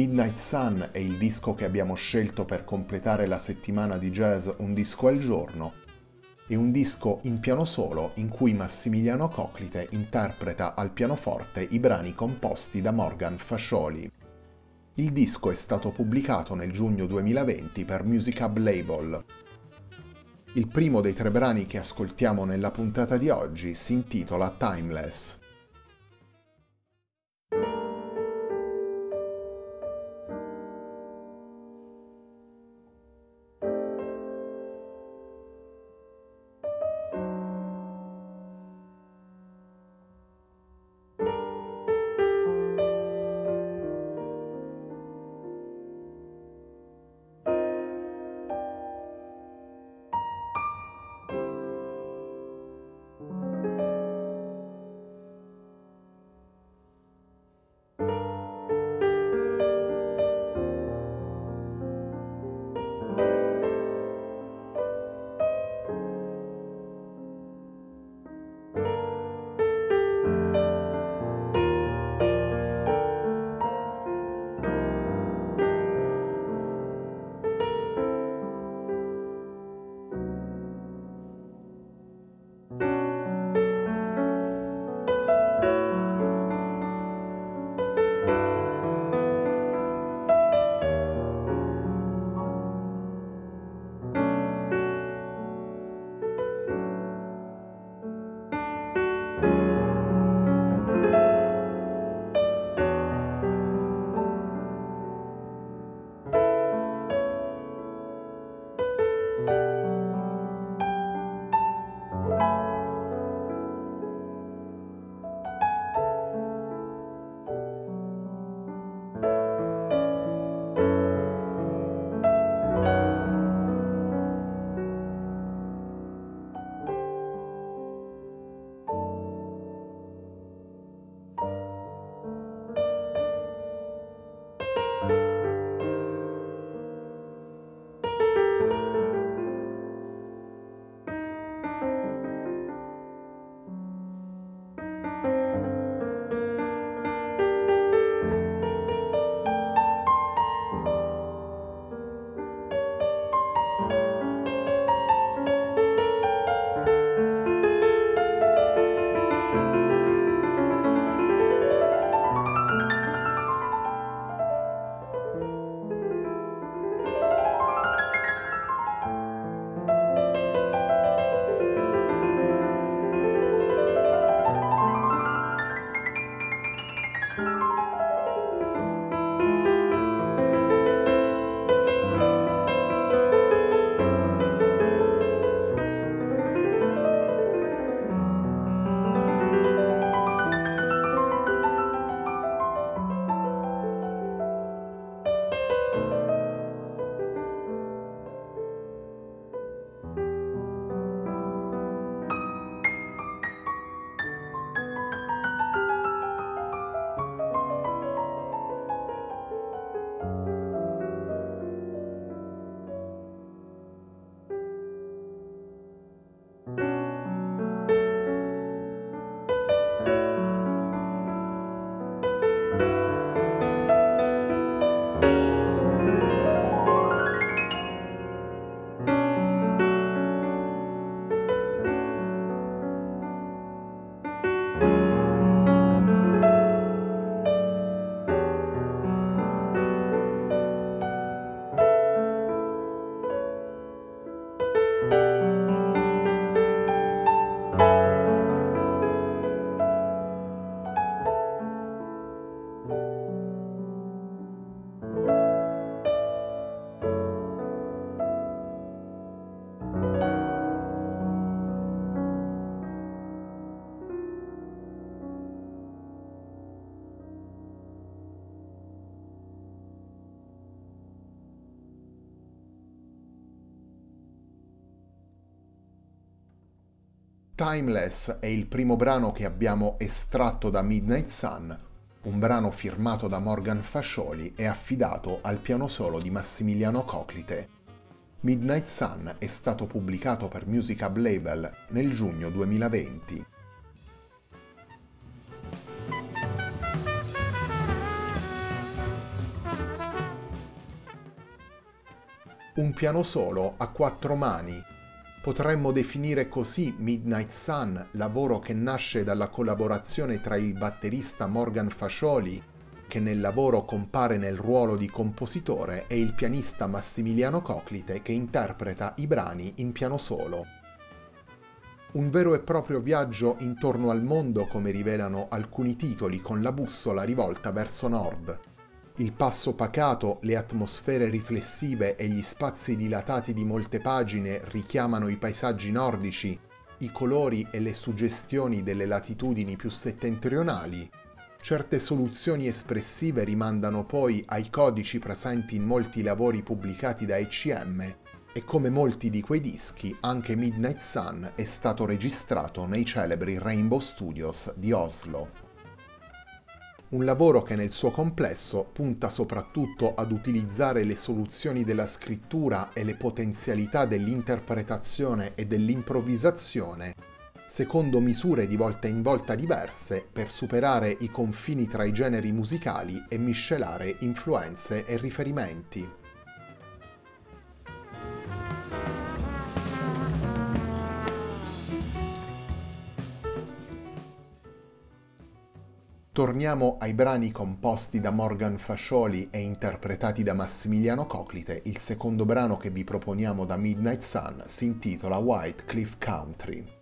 Midnight Sun è il disco che abbiamo scelto per completare la settimana di jazz Un disco al giorno. È un disco in piano solo in cui Massimiliano Coclite interpreta al pianoforte i brani composti da Morgan Fascioli. Il disco è stato pubblicato nel giugno 2020 per Music Hub Label. Il primo dei tre brani che ascoltiamo nella puntata di oggi si intitola Timeless. Timeless è il primo brano che abbiamo estratto da Midnight Sun, un brano firmato da Morgan Fascioli e affidato al piano solo di Massimiliano Coclite. Midnight Sun è stato pubblicato per Music Hub Label nel giugno 2020. Un piano solo a quattro mani Potremmo definire così Midnight Sun, lavoro che nasce dalla collaborazione tra il batterista Morgan Fascioli, che nel lavoro compare nel ruolo di compositore, e il pianista Massimiliano Coclite, che interpreta i brani in piano solo. Un vero e proprio viaggio intorno al mondo come rivelano alcuni titoli con la bussola rivolta verso nord. Il passo pacato, le atmosfere riflessive e gli spazi dilatati di molte pagine richiamano i paesaggi nordici, i colori e le suggestioni delle latitudini più settentrionali. Certe soluzioni espressive rimandano poi ai codici presenti in molti lavori pubblicati da ECM e come molti di quei dischi anche Midnight Sun è stato registrato nei celebri Rainbow Studios di Oslo un lavoro che nel suo complesso punta soprattutto ad utilizzare le soluzioni della scrittura e le potenzialità dell'interpretazione e dell'improvvisazione, secondo misure di volta in volta diverse per superare i confini tra i generi musicali e miscelare influenze e riferimenti. Torniamo ai brani composti da Morgan Fascioli e interpretati da Massimiliano Coclite. Il secondo brano che vi proponiamo da Midnight Sun si intitola White Cliff Country.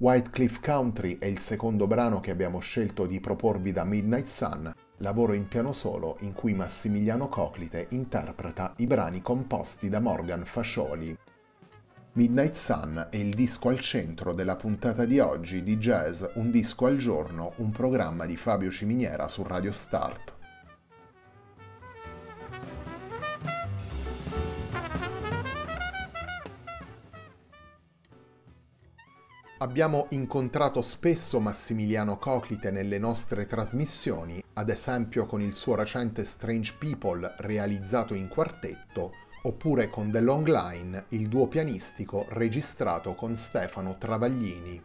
White Cliff Country è il secondo brano che abbiamo scelto di proporvi da Midnight Sun, lavoro in piano solo in cui Massimiliano Coclite interpreta i brani composti da Morgan Fascioli. Midnight Sun è il disco al centro della puntata di oggi di Jazz Un disco al giorno, un programma di Fabio Ciminiera su Radio Start. Abbiamo incontrato spesso Massimiliano Coclite nelle nostre trasmissioni, ad esempio con il suo recente Strange People realizzato in quartetto, oppure con The Long Line, il duo pianistico registrato con Stefano Travaglini.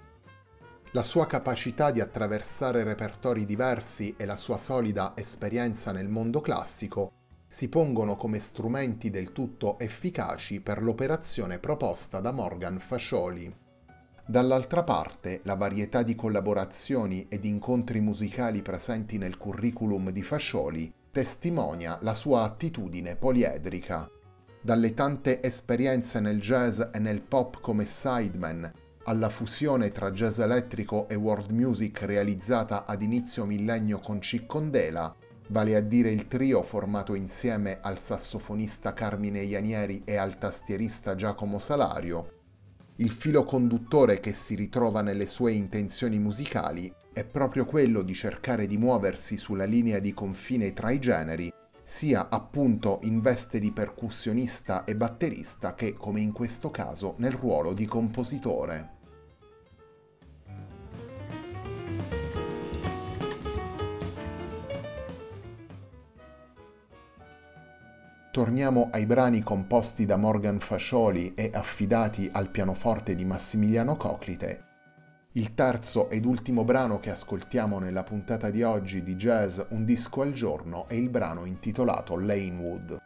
La sua capacità di attraversare repertori diversi e la sua solida esperienza nel mondo classico si pongono come strumenti del tutto efficaci per l'operazione proposta da Morgan Fascioli. Dall'altra parte, la varietà di collaborazioni ed incontri musicali presenti nel curriculum di Fascioli testimonia la sua attitudine poliedrica. Dalle tante esperienze nel jazz e nel pop come sideman, alla fusione tra jazz elettrico e world music realizzata ad inizio millennio con Ciccondela, vale a dire il trio formato insieme al sassofonista Carmine Ianieri e al tastierista Giacomo Salario, il filo conduttore che si ritrova nelle sue intenzioni musicali è proprio quello di cercare di muoversi sulla linea di confine tra i generi, sia appunto in veste di percussionista e batterista che, come in questo caso, nel ruolo di compositore. Torniamo ai brani composti da Morgan Fascioli e affidati al pianoforte di Massimiliano Coclite. Il terzo ed ultimo brano che ascoltiamo nella puntata di oggi di Jazz Un disco al giorno è il brano intitolato Lanewood.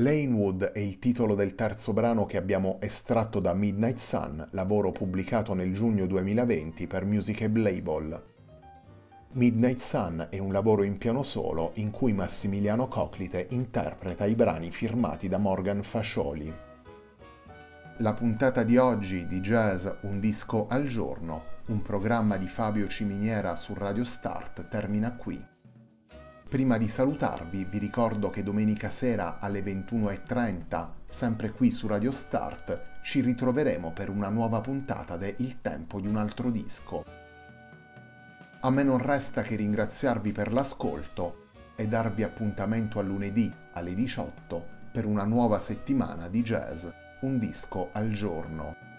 Lanewood è il titolo del terzo brano che abbiamo estratto da Midnight Sun, lavoro pubblicato nel giugno 2020 per Music Label. Midnight Sun è un lavoro in piano solo in cui Massimiliano Coclite interpreta i brani firmati da Morgan Fascioli. La puntata di oggi di Jazz Un disco al giorno, un programma di Fabio Ciminiera su Radio Start, termina qui. Prima di salutarvi vi ricordo che domenica sera alle 21.30, sempre qui su Radio Start, ci ritroveremo per una nuova puntata de Il tempo di un altro disco. A me non resta che ringraziarvi per l'ascolto e darvi appuntamento a lunedì alle 18 per una nuova settimana di jazz, un disco al giorno.